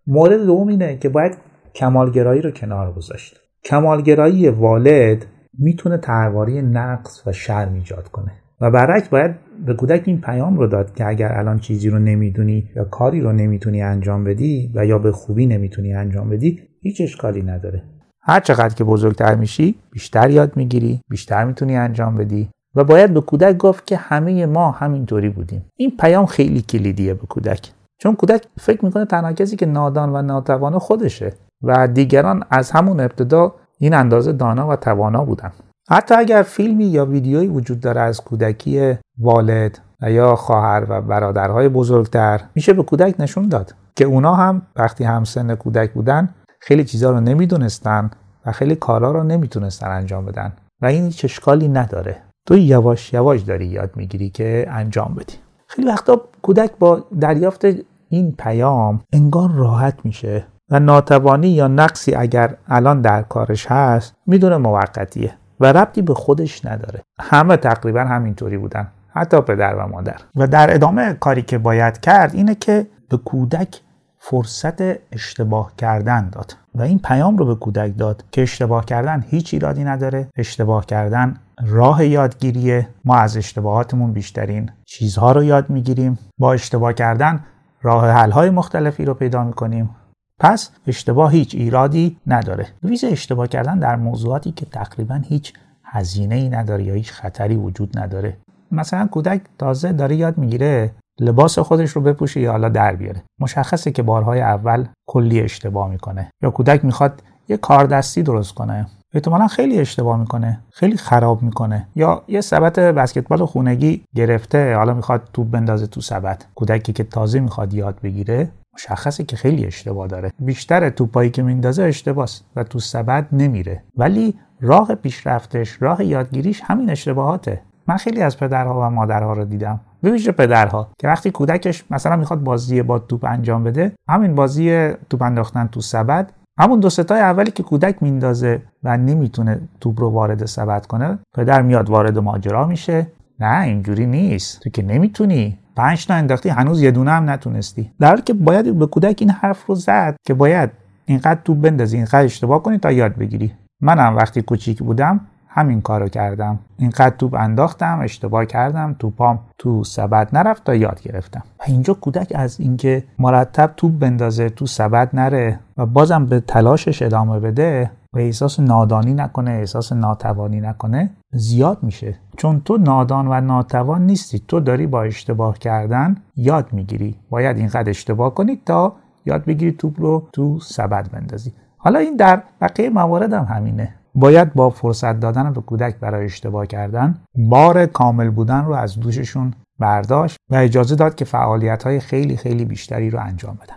مورد دوم اینه که باید کمالگرایی رو کنار گذاشت. کمالگرایی والد می‌تونه ترواری نقص و شرم ایجاد کنه. و برعکس باید به کودک این پیام رو داد که اگر الان چیزی رو نمی‌دونی یا کاری رو نمی‌تونی انجام بدی و یا به خوبی نمی‌تونی انجام بدی هیچ اشکالی نداره. هر چقدر که بزرگتر میشی بیشتر یاد می‌گیری بیشتر می‌تونی انجام بدی و باید به کودک گفت که همه ما همینطوری بودیم. این پیام خیلی کلیدیه به کودک. چون کودک فکر می‌کنه تنها کسی که نادان و ناتوانه خودشه و دیگران از همون ابتدا این اندازه دانا و توانا بودن. حتی اگر فیلمی یا ویدیویی وجود داره از کودکی والد یا خواهر و برادرهای بزرگتر میشه به کودک نشون داد که اونا هم وقتی همسن کودک بودن خیلی چیزها رو نمی‌دونستن و خیلی کارا رو نمی‌تونستن انجام بدن و این هیچ اشکالی نداره. تو یواش یواش داری یاد می‌گیری که انجام بدی. خیلی وقتا کودک با دریافت این پیام انگار راحت میشه و ناتوانی یا نقصی اگر الان در کارش هست می‌دونه موقتیه. و ربطی به خودش نداره. همه تقریبا همینطوری بودن حتی پدر و مادر. و در ادامه کاری که باید کرد اینه که به کودک فرصت اشتباه کردن داد. و این پیام رو به کودک داد که اشتباه کردن هیچ ایرادی نداره. اشتباه کردن راه یادگیریه. ما از اشتباهاتمون بیشترین چیزها رو یاد می‌گیریم. با اشتباه کردن راه حل های مختلفی رو پیدا می‌کنیم. پس اشتباه هیچ ایرادی نداره. ویژه اشتباه کردن در موضوعاتی که تقریبا هیچ هزینه ای نداره یا هیچ خطری وجود نداره. مثلا کودک تازه داره یاد می‌گیره لباس خودش رو بپوشه یا حالا در بیاره. مشخصه که بارهای اول کلی اشتباه می‌کنه. یا کودک می‌خواد یه کار دستی درست کنه. احتمالا خیلی اشتباه می‌کنه خیلی خراب می‌کنه. یا یه سبت بسکتبال خونگی گرفته حالا می‌خواد توپ بندازه تو سبت. کودکی که تازه می‌خواد یاد بگیره مشخصه که خیلی اشتباه داره. بیشتر توپایی که میندازه اشتباهه و تو سبد نمیره. ولی راه پیشرفتش راه یادگیریش همین اشتباهاته. من خیلی از پدرها و مادرها رو دیدم. ویژه پدرها که وقتی کودکش مثلا می‌خواد بازی با توپ انجام بده همین بازی توپ انداختن تو سبد همون دو ستای اولی که کودک میندازه و نمی‌تونه توپ رو وارد سبد کنه پدر میاد وارد ماجرا میشه. نه اینجوری نیست. تو که نمی‌تونی. پنج تا انداختی هنوز یه دونه هم نتونستی. در حالی که باید به کودک این حرف رو زد که باید اینقدر توپ بندازی اینقدر اشتباه کنی تا یاد بگیری. منم وقتی کوچیک بودم همین کارو کردم. اینقدر توپ انداختم اشتباه کردم توپام تو سبد نرفت تا یاد گرفتم. و اینجا کودک از اینکه مرتب توپ بندازه تو سبد نره و بازم به تلاشش ادامه بده و احساس نادانی نکنه احساس ناتوانی نکنه زیاد میشه. چون تو نادان و ناتوان نیستی. تو داری با اشتباه کردن یاد می‌گیری. باید اینقدر اشتباه کنی تا یاد بگیری توپ رو تو سبد بندازی. حالا این در بقیه موارد هم همینه. باید با فرصت دادن به کودک برای اشتباه کردن بار کامل بودن رو از دوششون برداشت و اجازه داد که فعالیت های خیلی خیلی بیشتری رو انجام بدن.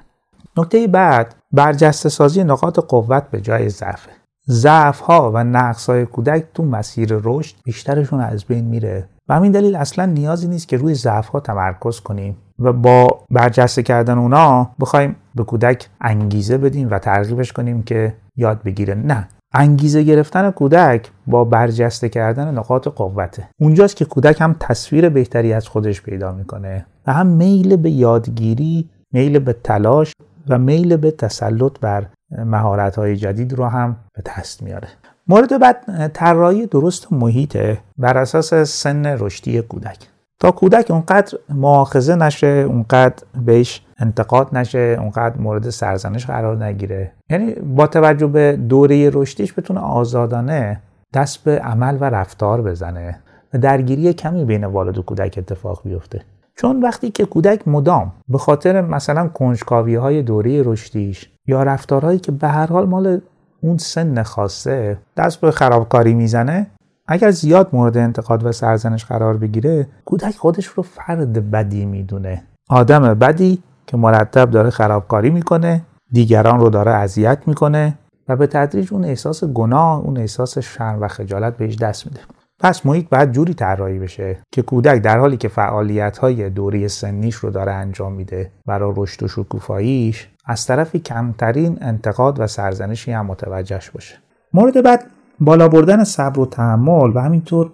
نکته بعد برجسته سازی نقاط قوت به جای ضعف ضعف ها و نقص های کودک تو مسیر رشد بیشترشون از بین میره. و همین دلیل اصلا نیازی نیست که روی ضعف ها تمرکز کنیم و با برجسته کردن اونا بخوایم به کودک انگیزه بدیم و ترغیبش کنیم که یاد بگیره. نه انگیزه گرفتن کودک با برجسته کردن نقاط قوته. اونجاست که کودک هم تصویر بهتری از خودش پیدا می‌کنه و هم میل به یادگیری میل به تلاش و میل به تسلط بر مهارت های جدید رو هم به دست میاره. مورد بعد طراحی درست محیطه بر اساس سن رشدی کودک. تا کودک اونقدر معاخذه نشه اونقدر بهش انتقاد نشه اونقدر مورد سرزنش قرار نگیره. یعنی با توجه به دوره رشدیش بتونه آزادانه دست به عمل و رفتار بزنه. و درگیری کمی بین والد و کودک اتفاق بیفته. چون وقتی که کودک مدام به خاطر مثلا کنجکاوی های دوره رشدیش یا رفتارهایی که به هر حال مال اون سن خاصه دست به خرابکاری می‌زنه اگر زیاد مورد انتقاد و سرزنش قرار بگیره کودک خودش رو فرد بدی می‌دونه. آدم بدی که مرتب داره خرابکاری می‌کنه دیگران رو داره اذیت می‌کنه و به تدریج اون احساس گناه اون احساس شرم و خجالت بهش دست میده. پس محیط باید جوری طراحی بشه که کودک در حالی که فعالیت های دوری سنیش رو داره انجام میده برای رشد و شکوفاییش از طرفی کمترین انتقاد و سرزنشی هم متوجهش باشه. مورد بعد بالا بردن صبر و تحمل و همینطور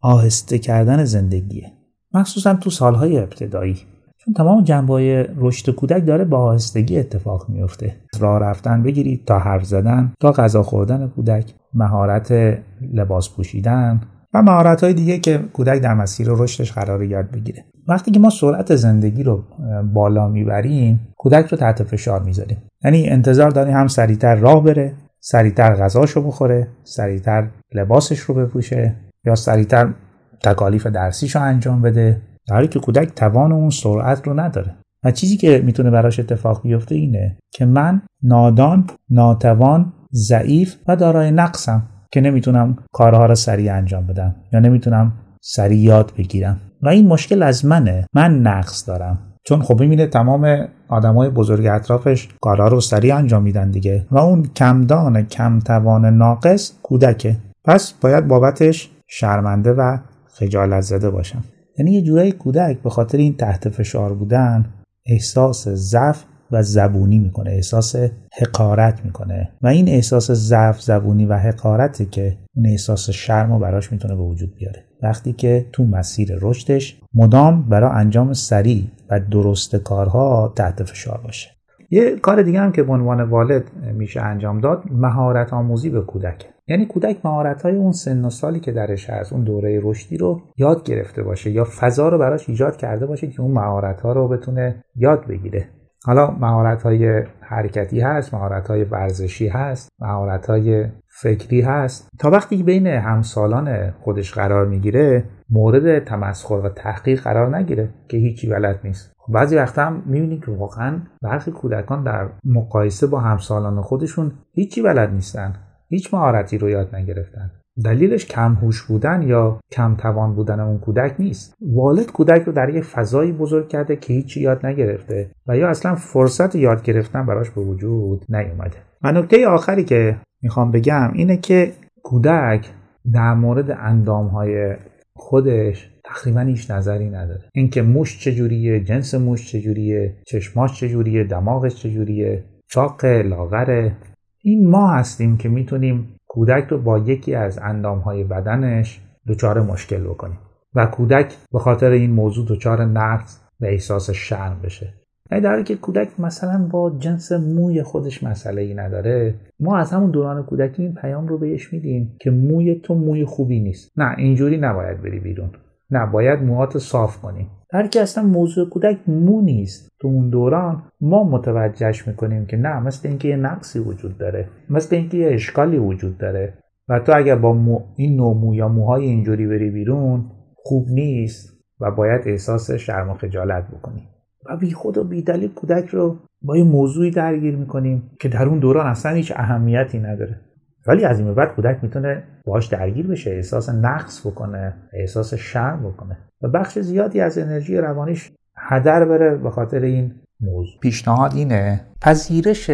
آهسته کردن زندگیه. مخصوصا تو سالهای ابتدایی. چون تمام جنبه رشد کودک داره با آهستگی اتفاق میفته راه رفتن بگیرید تا حرف زدن تا غذا خوردن کودک مهارت لباس پوشیدن و مهارت های دیگه که کودک در مسیر رشدش قرار یاد بگیره. وقتی که ما سرعت زندگی رو بالا می‌بریم کودک رو تحت فشار می‌ذاریم. یعنی انتظار داریم هم سریعتر راه بره سریعتر غذاشو بخوره سریعتر لباسش رو بپوشه یا سریعتر تکالیف درسیش رو انجام بده. در حالی که کودک توان اون سرعت رو نداره. و چیزی که می‌تونه براش اتفاق بیفته اینه که من نادان ناتوان ضعیف و دارای نقصم. که نمی‌تونم کارها رو سریع انجام بدم یا نمی‌تونم سریع یاد بگیرم. و این مشکل از منه. من نقص دارم. چون خب می‌بینه تمام آدمای بزرگ اطرافش کارها رو سریع انجام میدن دیگه. و اون کمدان کمتوان ناقص کودکه. پس باید بابتش شرمنده و خجالت زده باشم. یعنی یه جورایی کودک به خاطر این تحت فشار بودن احساس ضعف و زبونی می‌کنه احساس حقارت می‌کنه. و این احساس ضعف زبونی و حقارتی که اون احساس شرم رو براش می‌تونه به وجود بیاره. وقتی که تو مسیر رشدش مدام برای انجام سریع و درست کارها تحت فشار باشه. یه کار دیگه هم که به عنوان والد میشه انجام داد مهارت آموزی به کودک. یعنی کودک مهارت های اون سن و سالی که درش هست اون دوره رشدی رو یاد گرفته باشه یا فضا رو براش ایجاد کرده باشه که اون مهارت ها رو بتونه یاد بگیره. حالا مهارت های حرکتی هست مهارت های ورزشی هست مهارت های فکری هست. تا وقتی بین همسالان خودش قرار می‌گیره مورد تمسخر و تحقیق قرار نگیره که هیچی بلد نیست. خب بعضی وقتا هم می‌بینید که واقعا برخی کودکان در مقایسه با همسالان خودشون هیچی بلد نیستن. هیچ مهارتی رو یاد نگرفتن. دلیلش کم هوش بودن یا کم توان بودن اون کودک نیست. والد کودک رو در یک فضایی بزرگ کرده که هیچی یاد نگرفته و یا اصلا فرصت یاد گرفتن براش به وجود نیومده. و نکته آخری که می‌خوام بگم اینه که کودک در مورد اندام های خودش تقریبا هیچ نظری نداره. اینکه موش چجوریه جنس موش چجوریه چشماش چجوریه دماغش چجوریه چاق لاغره. این ما هستیم که می‌تونیم کودک رو با یکی از های بدنش دچار مشکل بکنیم و کودک به خاطر این موضوع دچار نقص و احساس شرم بشه. یعنی در که کودک مثلا با جنس موی خودش مسئله ای نداره ما از همون دوران کودکی این پیام رو بهش میدیم که موی تو موی خوبی نیست. نه اینجوری نباید بری بیرون. نه باید موهات صاف کنیم. در که اصلا موضوع کودک مو نیست. تو اون دوران ما متوجهش می‌کنیم که نه مثل اینکه یه نقصی وجود داره مثل اینکه یه اشکالی وجود داره. و تو اگر با مو این نوع مو یا موهای اینجوری بری بیرون خوب نیست و باید احساس شرم و خجالت بکنیم و بی خود و بی دلیل کودک رو با یه موضوعی درگیر می‌کنیم که در اون دوران اصلا هیچ اهمیتی نداره. ولی از این بعد کودک می‌تونه باهاش درگیر بشه احساس نقص بکنه احساس شرم بکنه و بخش زیادی از انرژی روانیش هدر بره به خاطر این موضوع. پیشنهاد اینه پذیرش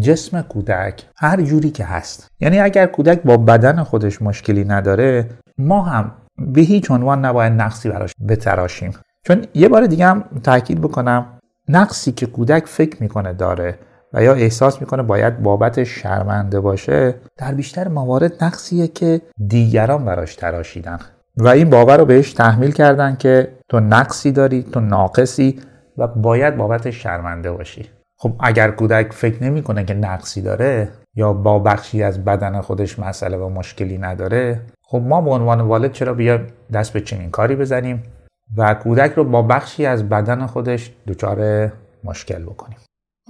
جسم کودک هر جوری که هست. یعنی اگر کودک با بدن خودش مشکلی نداره ما هم به هیچ عنوان نباید نقصی براش بتراشیم. چون یه بار دیگه هم تاکید بکنم نقصی که کودک فکر می‌کنه داره. و یا احساس می‌کنه باید بابت شرمنده باشه در بیشتر موارد نقصیه که دیگران براش تراشیدن. و این باور رو بهش تحمیل کردن که تو نقصی داری تو ناقصی و باید بابت شرمنده باشی. خب اگر کودک فکر نمی‌کنه که نقصی داره یا با بخشی از بدن خودش مسئله و مشکلی نداره خب ما به عنوان والد چرا بیا دست به چنین کاری بزنیم و کودک رو با بخشی از بدن خودش دچار مشکل بکنیم؟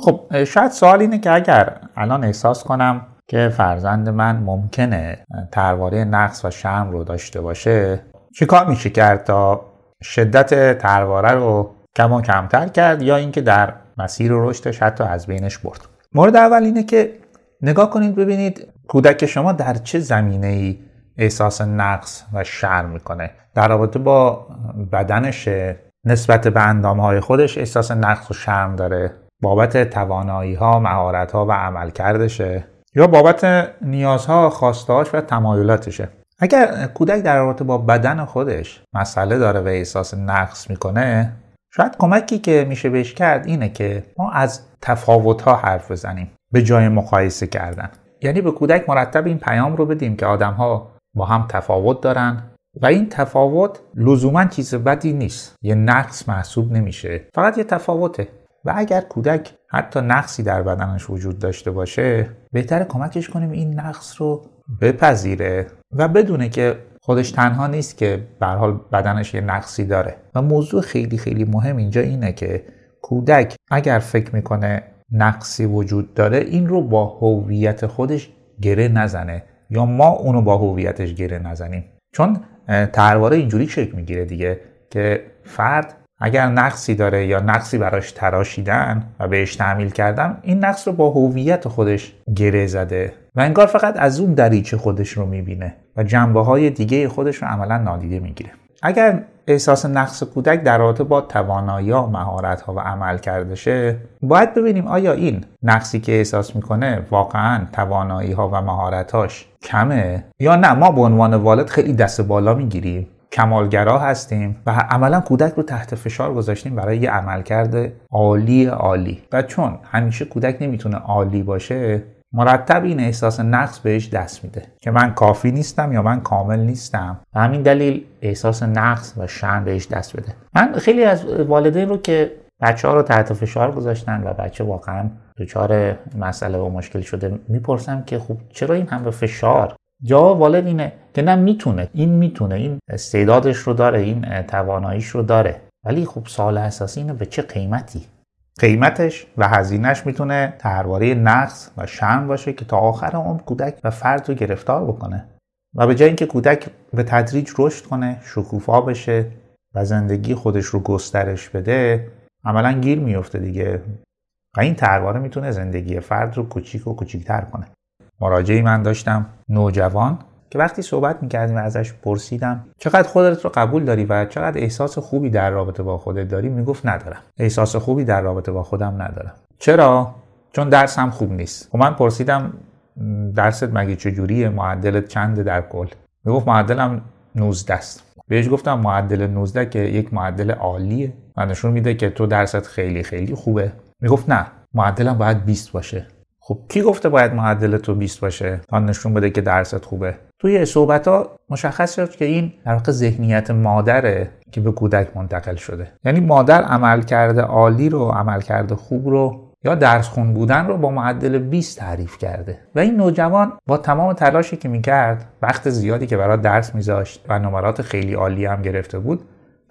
خب شاید سوال اینه که اگر الان احساس کنم که فرزند من ممکنه ترواره نقص و شرم رو داشته باشه چیکار میشه کرد تا شدت ترواره رو کم و کمتر کرد یا اینکه در مسیر رشدش حتی از بینش برد؟ مورد اول اینه که نگاه کنید ببینید کودک شما در چه زمینه ای احساس نقص و شرم می‌کنه؟ در رابطه با بدنش نسبت به اندامهای خودش احساس نقص و شرم داره. بابت توانایی ها مهارت ها و عمل کردشه یا بابت نیازها خواستهاش و تمایلاتشه. اگر کودک در رابطه با بدن خودش مسئله داره و احساس نقص می‌کنه شاید کمکی که میشه بهش کرد اینه که ما از تفاوت ها حرف بزنیم به جای مقایسه کردن. یعنی به کودک مرتب این پیام رو بدیم که آدم ها با هم تفاوت دارن و این تفاوت لزوما چیز بدی نیست. یه نقص محسوب نمیشه. فقط یه تفاوته. و اگر کودک حتی نقصی در بدنش وجود داشته باشه بهتر کمکش کنیم این نقص رو بپذیره و بدونه که خودش تنها نیست که به حال بدنش یه نقصی داره. و موضوع خیلی خیلی مهم اینجا اینه که کودک اگر فکر می‌کنه نقصی وجود داره این رو با هویت خودش گره نزنه یا ما اونو با هویتش گره نزنیم. چون ترواره اینجوری شکل می‌گیره دیگه که فرد اگر نقصی داره یا نقصی براش تراشیدن و بهش تعمیل کردن این نقص رو با هویت خودش گره زده و انگار فقط از اون دریچه خودش رو می‌بینه و جنبه های دیگه خودش رو عملا نادیده می‌گیره. اگر احساس نقص کودک در رابطه با توانایی ها مهارت ها و عمل کردشه باید ببینیم آیا این نقصی که احساس می‌کنه واقعا توانایی ها و مهارتاش کمه یا نه. ما به عنوان والد خیلی دست بالا می‌گیریم. کمالگرا هستیم و عملا کودک رو تحت فشار گذاشتیم برای یه عملکرد عالی عالی. و چون همیشه کودک نمی‌تونه عالی باشه مرتب این احساس نقص بهش دست میده که من کافی نیستم یا من کامل نیستم. و همین دلیل احساس نقص و شن بهش دست بده. من خیلی از والدین رو که بچه ها رو تحت فشار گذاشتن و بچه واقعا دچار مسئله و مشکل شده می‌پرسم که خب چرا این هم به فشار جواب والد اینه که نه می‌تونه. این می‌تونه. این استعدادش رو داره این تواناییش رو داره. ولی خب سال اساسی اینه به چه قیمتی؟ قیمتش و هزینهش می‌تونه ترواره نقص و شرم باشه که تا آخر عمر کودک و فرد رو گرفتار بکنه. و به جای اینکه کودک به تدریج رشد کنه شکوفا بشه و زندگی خودش رو گسترش بده عملا گیر میفته دیگه. و این ترواره می‌تونه زندگی فرد رو کوچیک و کوچیکتر کنه. مراجعی من داشتم نوجوان که وقتی صحبت می‌کردیم ازش پرسیدم چقدر خودت رو قبول داری و چقدر احساس خوبی در رابطه با خودت داری؟ می‌گفت ندارم. احساس خوبی در رابطه با خودم ندارم. چرا؟ چون درسم خوب نیست. و من پرسیدم درست مگه چجوریه؟ معدلت چنده در کل؟ می‌گفت معدلم 19 است. بهش گفتم معدل 19 که یک معدل عالیه. و نشون میده که تو درست خیلی خیلی خوبه. می‌گفت نه معدلم باید 20 باشه. خب کی گفته باید معدل تو 20 باشه؟ تا نشون بده که درست خوبه. توی صحبت ها مشخص شد که این در واقع ذهنیت مادره که به کودک منتقل شده. یعنی مادر عمل کرده عالی رو عمل کرده خوب رو یا درس خون بودن رو با معدل 20 تعریف کرده. و این نوجوان با تمام تلاشی که می‌کرد وقت زیادی که برای درس میذاشت و نمرات خیلی عالی هم گرفته بود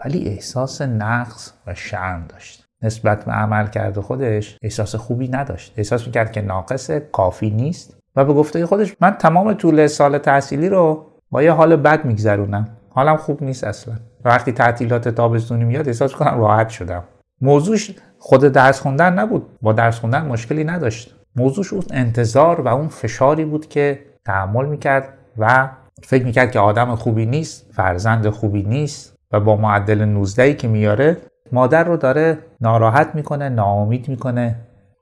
ولی احساس نقص و شرم داشت. نسبت به عمل کرده خودش احساس خوبی نداشت. احساس می‌کرد که ناقص کافی نیست و به گفته خودش من تمام طول سال تحصیلی رو با یه حال بد میگذرونم. حالم خوب نیست اصلا. وقتی تعطیلات تابستونی میاد احساس کنم راحت شدم. موضوعش خود درس خوندن نبود. با درس خوندن مشکلی نداشت. موضوعش اون انتظار و اون فشاری بود که تحمل می‌کرد و فکر می‌کرد که آدم خوبی نیست فرزند خوبی نیست و با معدل 19 که میاره مادر رو داره ناراحت می‌کنه ناامید می‌کنه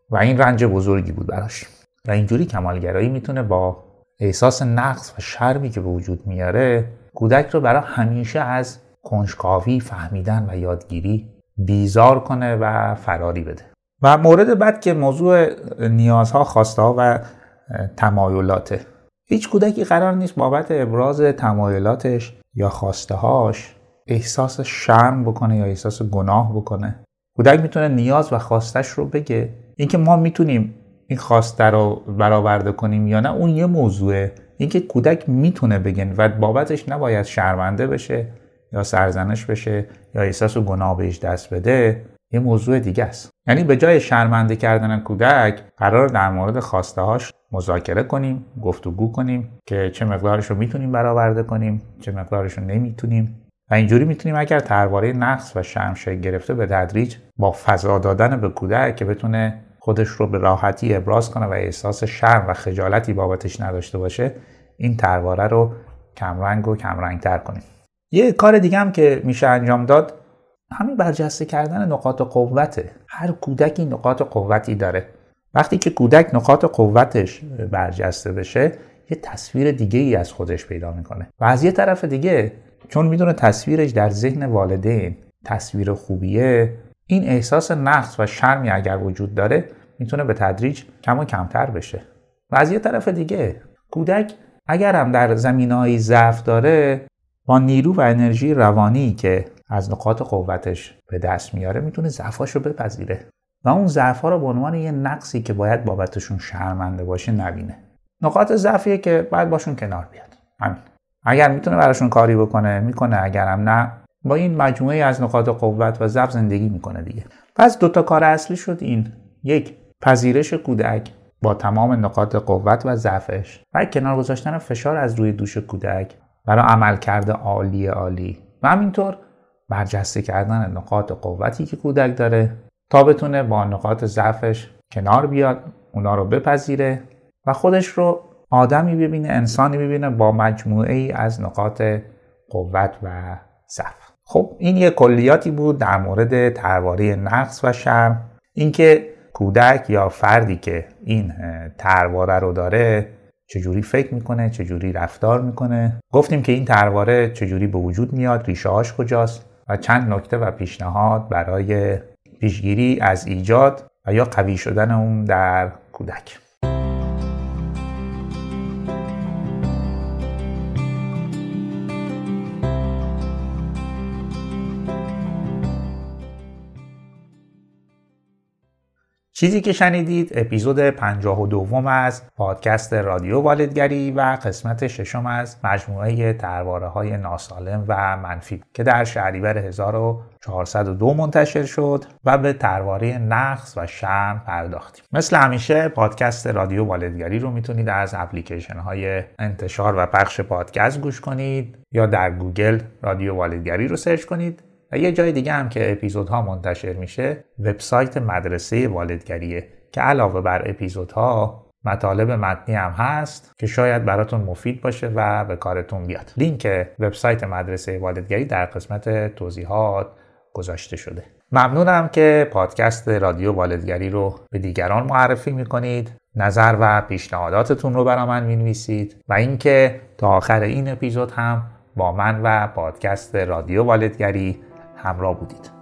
و این رنج بزرگی بود براش. و اینجوری کمالگرایی می‌تونه با احساس نقص و شرمی که به وجود میاره کودک رو برای همیشه از کنجکاوی فهمیدن و یادگیری بیزار کنه و فراری بده. و مورد بعد که موضوع نیازها خواسته و تمایلاته. هیچ کودکی قرار نیست بابت ابراز تمایلاتش یا خواسته هاش احساس شرم بکنه یا احساس گناه بکنه؟ کودک می‌تونه نیاز و خواستش رو بگه. اینکه ما می‌تونیم این خواسته رو برآورده کنیم یا نه اون یه موضوعه. اینکه کودک می‌تونه بگن و بابتش نباید شرمنده بشه یا سرزنش بشه یا احساس و گناه بهش دست بده یه موضوع دیگه است. یعنی به جای شرمنده کردن کودک قرار در مورد خواسته هاش مذاکره کنیم گفتگو کنیم که چه مقدارش رو می‌تونیم برآورده کنیم چه مقدارش رو نمی‌تونیم. و اینجوری می‌تونیم اگر ترواره نقص و شرم شکل گرفته به تدریج با فضا دادن به کودک که بتونه خودش رو به راحتی ابراز کنه و احساس شرم و خجالتی بابتش نداشته باشه این ترواره رو کمرنگ و کمرنگتر کنیم. یه کار دیگه هم که میشه انجام داد همین برجسته کردن نقاط قوته هر کودکی نقاط قوتی داره. وقتی که کودک نقاط قوتش برجسته بشه یه تصویر دیگه ای از خودش پیدا می‌کنه. و از یه طرف دیگه چون می‌دونه تصویرش در ذهن والدین تصویر خوبیه این احساس نقص و شرمی اگر وجود داره می‌تونه به تدریج کم و کمتر بشه. و از یه طرف دیگه کودک اگر هم در زمین ضعف داره با نیرو و انرژی روانی که از نقاط قوتش به دست میاره می‌تونه ضعفاش رو بپذیره. و اون ضعف رو به عنوان یه نقصی که باید بابتشون شرمنده باشه نبینه. نقاط ضعفیه که باید باشون کنار بیاد. همین. اگر می‌تونه براشون کاری بکنه می‌کنه اگرم نه با این مجموعه از نقاط قوت و ضعف زندگی می‌کنه دیگه. پس دوتا کار اصلی شد این. یک پذیرش کودک با تمام نقاط قوت و ضعفش و کنار گذاشتن فشار از روی دوش کودک برای عمل کرده عالی عالی. و همینطور برجسته کردن نقاط قوتی که کودک داره تا بتونه با نقاط ضعفش کنار بیاد اونا رو بپذیره و خودش رو آدمی ببینه انسانی ببینه با مجموعه ای از نقاط قوت و ضعف. خب این یه کلیاتی بود در مورد ترواره نقص و شرم. اینکه کودک یا فردی که این ترواره رو داره چجوری فکر می‌کنه چجوری رفتار می‌کنه؟ گفتیم که این ترواره چجوری به وجود میاد ریشه هاش کجاست و چند نکته و پیشنهاد برای پیشگیری از ایجاد و یا قوی شدن اون در کودک. چیزی که شنیدید اپیزود 52 از پادکست رادیو والدگری و قسمت ششم از مجموعه ترواره های ناسالم و منفی که در شهریور 1402 منتشر شد و به ترواره نقص و شرم پرداختیم. مثل همیشه پادکست رادیو والدگری رو می‌تونید از اپلیکیشن های انتشار و پخش پادکست گوش کنید یا در گوگل رادیو والدگری رو سرچ کنید. و یه جای دیگه هم که اپیزودها منتشر میشه وبسایت مدرسه والدگریه که علاوه بر اپیزودها مطالب متنی هم هست که شاید براتون مفید باشه و به کارتون بیاد. لینک وبسایت مدرسه والدگری در قسمت توضیحات گذاشته شده. ممنونم که پادکست رادیو والدگری رو به دیگران معرفی می‌کنید. نظر و پیشنهاداتتون رو برا من می‌نویسید و اینکه تا آخر این اپیزود هم با من و پادکست رادیو والدگری همراه بودید.